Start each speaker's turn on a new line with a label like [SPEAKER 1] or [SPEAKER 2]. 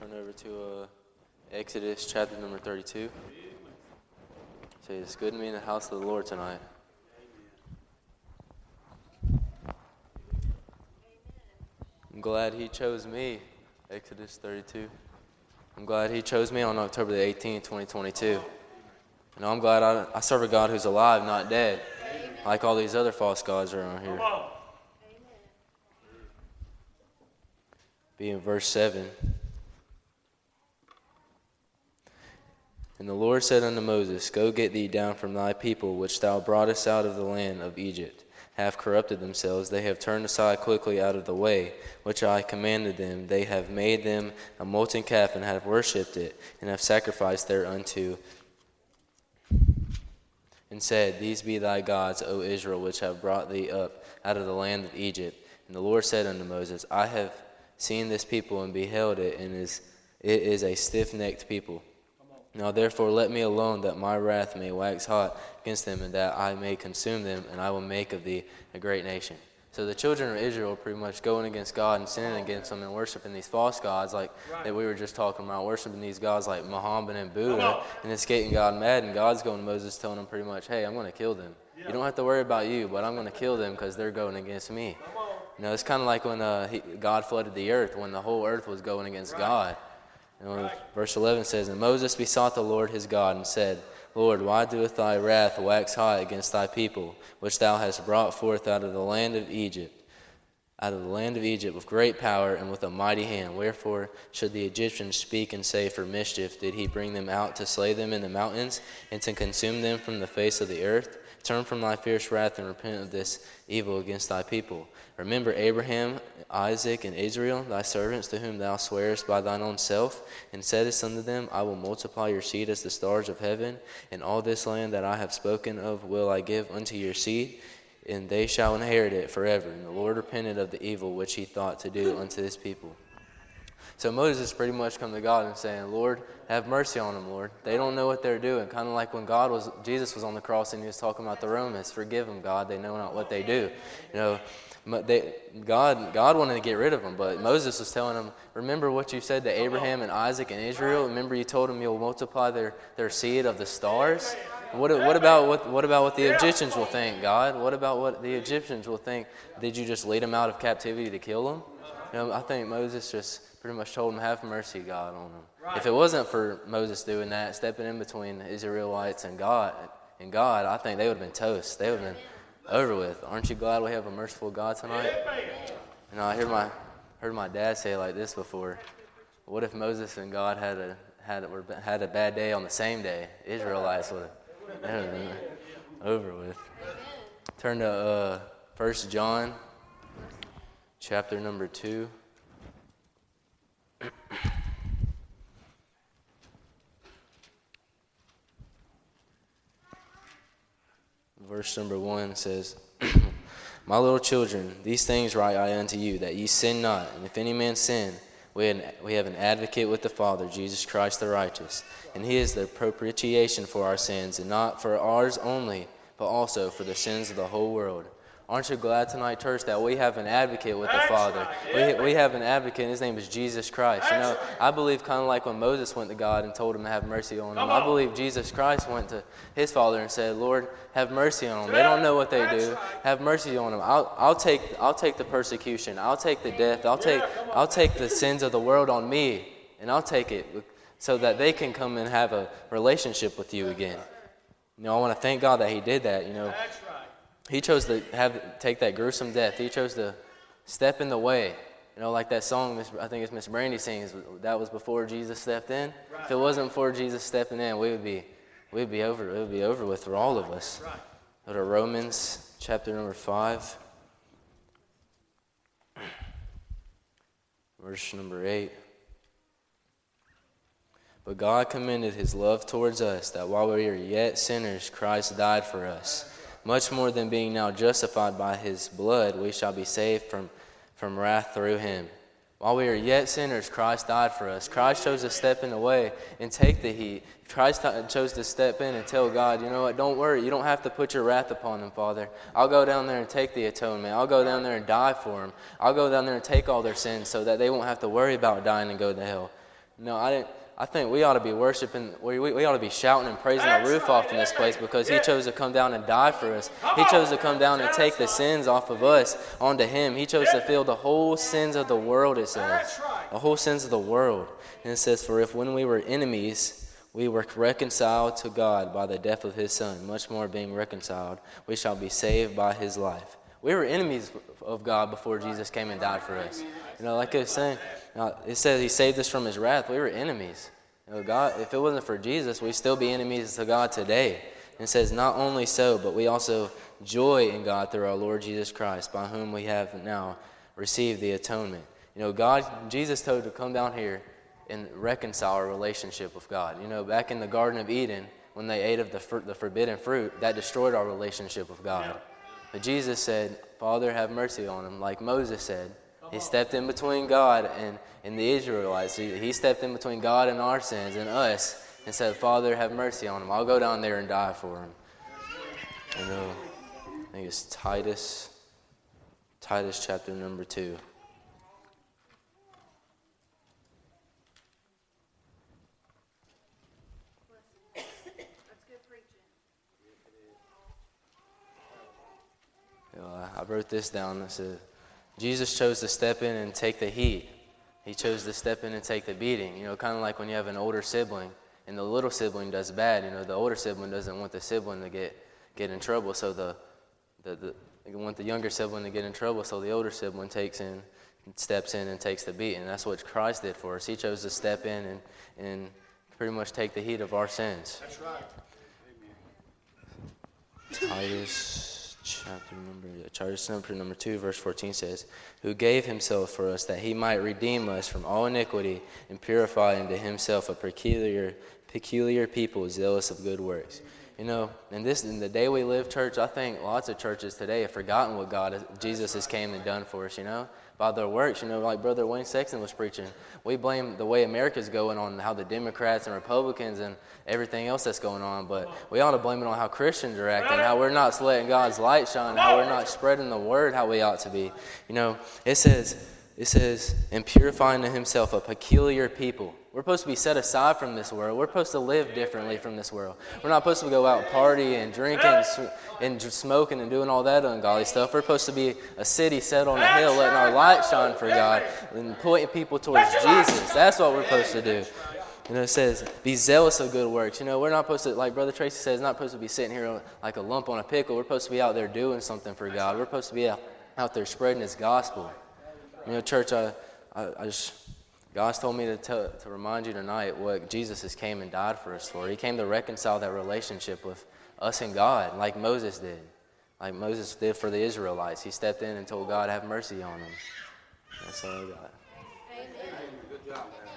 [SPEAKER 1] turn over to uh, Exodus chapter number 32. Say, it's good to be in the house of the Lord tonight. I'm glad He chose me. Exodus 32. I'm glad He chose me on October the 18th, 2022. And I'm glad I, I serve a God who's alive, not dead, like all these other false gods around here. Be in verse 7. And the Lord said unto Moses, Go get thee down from thy people, which thou broughtest out of the land of Egypt. Have corrupted themselves, they have turned aside quickly out of the way which I commanded them. They have made them a molten calf, and have worshipped it, and have sacrificed thereunto. And said, These be thy gods, O Israel, which have brought thee up out of the land of Egypt. And the Lord said unto Moses, I have seen this people and beheld it, and is, it is a stiff necked people. Now therefore let me alone, that my wrath may wax hot against them, and that I may consume them, and I will make of thee a great nation. So the children of Israel are pretty much going against God and sinning against Him and worshiping these false gods, like right. that we were just talking about, worshiping these gods like Muhammad and Buddha, and it's getting God mad. And God's going to Moses, telling him pretty much, "Hey, I'm going to kill them. Yeah. You don't have to worry about you, but I'm going to kill them because they're going against me." You know, it's kind of like when uh, he, God flooded the earth, when the whole earth was going against right. God. Verse 11 says, And Moses besought the Lord his God and said, Lord, why doeth thy wrath wax hot against thy people, which thou hast brought forth out of the land of Egypt? Out of the land of Egypt with great power and with a mighty hand. Wherefore should the Egyptians speak and say, For mischief did he bring them out to slay them in the mountains and to consume them from the face of the earth? Turn from thy fierce wrath and repent of this evil against thy people. Remember Abraham, Isaac, and Israel, thy servants, to whom thou swarest by thine own self, and saidst unto them, I will multiply your seed as the stars of heaven, and all this land that I have spoken of will I give unto your seed, and they shall inherit it forever. And the Lord repented of the evil which he thought to do unto this people. So Moses pretty much come to God and saying, Lord, have mercy on them, Lord. They don't know what they're doing. Kind of like when God was, Jesus was on the cross and he was talking about the Romans. Forgive them, God. They know not what they do. You know, they, God, God wanted to get rid of them, but Moses was telling them, remember what you said to Abraham and Isaac and Israel? Remember you told them you'll multiply their, their seed of the stars? What, what, about what, what about what the Egyptians will think, God? What about what the Egyptians will think? Did you just lead them out of captivity to kill them? You know, I think Moses just pretty much told them, Have mercy, God, on them. Right. If it wasn't for Moses doing that, stepping in between the Israelites and God, and God, I think they would have been toast. They would have been over with. Aren't you glad we have a merciful God tonight? You know, I heard my heard my dad say like this before. What if Moses and God had a had a, had a bad day on the same day? Israelites would have been over with. Turn to uh, First John, chapter number two. Verse number one says, My little children, these things write I unto you, that ye sin not. And if any man sin, we have an advocate with the Father, Jesus Christ the righteous. And he is the propitiation for our sins, and not for ours only, but also for the sins of the whole world. Aren't you glad tonight, church, that we have an advocate with the Father? We, we have an advocate, and his name is Jesus Christ. You know, I believe kind of like when Moses went to God and told him to have mercy on him. I believe Jesus Christ went to his Father and said, Lord, have mercy on them. They don't know what they do. Have mercy on them. I'll, I'll, take, I'll take the persecution. I'll take the death. I'll take, I'll take the sins of the world on me, and I'll take it so that they can come and have a relationship with you again. You know, I want to thank God that he did that, you know. He chose to have take that gruesome death. He chose to step in the way. You know, like that song, I think it's Miss Brandy sings. That was before Jesus stepped in. Right. If it wasn't for Jesus stepping in, we would be, we'd be over. It would be over with for all of us. Right. Go to Romans chapter number five, verse number eight. But God commended His love towards us, that while we were yet sinners, Christ died for us much more than being now justified by his blood, we shall be saved from, from wrath through him. While we are yet sinners, Christ died for us. Christ chose to step in the way and take the heat. Christ chose to step in and tell God, you know what, don't worry. You don't have to put your wrath upon them, Father. I'll go down there and take the atonement. I'll go down there and die for them. I'll go down there and take all their sins so that they won't have to worry about dying and go to hell. No, I didn't. I think we ought to be worshiping, we, we, we ought to be shouting and praising the roof off in this place because He chose to come down and die for us. He chose to come down and take the sins off of us onto Him. He chose to feel the whole sins of the world, it says. The whole sins of the world. And it says, For if when we were enemies, we were reconciled to God by the death of His Son, much more being reconciled, we shall be saved by His life. We were enemies of God before Jesus came and died for us. You know, like I was saying, uh, it says He saved us from His wrath. We were enemies. You know, God, if it wasn't for Jesus, we'd still be enemies to God today. And it says, not only so, but we also joy in God through our Lord Jesus Christ, by whom we have now received the atonement. You know, God, Jesus told to come down here and reconcile our relationship with God. You know, back in the Garden of Eden, when they ate of the, fr- the forbidden fruit, that destroyed our relationship with God. But Jesus said, Father, have mercy on him, like Moses said. He stepped in between God and, and the Israelites. He, he stepped in between God and our sins and us and said, Father, have mercy on him. I'll go down there and die for him. You know, I think it's Titus, Titus chapter number 2. Uh, I wrote this down. It says, Jesus chose to step in and take the heat. He chose to step in and take the beating. You know, kind of like when you have an older sibling and the little sibling does bad. You know, the older sibling doesn't want the sibling to get get in trouble, so the the, the they want the younger sibling to get in trouble, so the older sibling takes in, steps in and takes the beat, and that's what Christ did for us. He chose to step in and and pretty much take the heat of our sins.
[SPEAKER 2] That's right.
[SPEAKER 1] Titus chapter number, chapter number 2, verse 14 says, Who gave himself for us that he might redeem us from all iniquity and purify unto himself a peculiar, peculiar people zealous of good works. You know, in this in the day we live, church, I think lots of churches today have forgotten what God, Jesus has came and done for us. You know, by their works. You know, like Brother Wayne Sexton was preaching, we blame the way America's going on how the Democrats and Republicans and everything else that's going on, but we ought to blame it on how Christians are acting, how we're not letting God's light shine, how we're not spreading the word how we ought to be. You know, it says, it says, and purifying to himself a peculiar people. We're supposed to be set aside from this world. We're supposed to live differently from this world. We're not supposed to go out partying and drinking and smoking and doing all that ungodly stuff. We're supposed to be a city set on a hill, letting our light shine for God and pointing people towards Jesus. That's what we're supposed to do. You know, it says, be zealous of good works. You know, we're not supposed to, like Brother Tracy says, not supposed to be sitting here like a lump on a pickle. We're supposed to be out there doing something for God. We're supposed to be out there spreading His gospel. You know, church, I, I, I just God's told me to, tell, to remind you tonight what Jesus has came and died for us for. He came to reconcile that relationship with us and God, like Moses did, like Moses did for the Israelites. He stepped in and told God, "Have mercy on them." That's all I got.
[SPEAKER 2] Amen. Good job, man.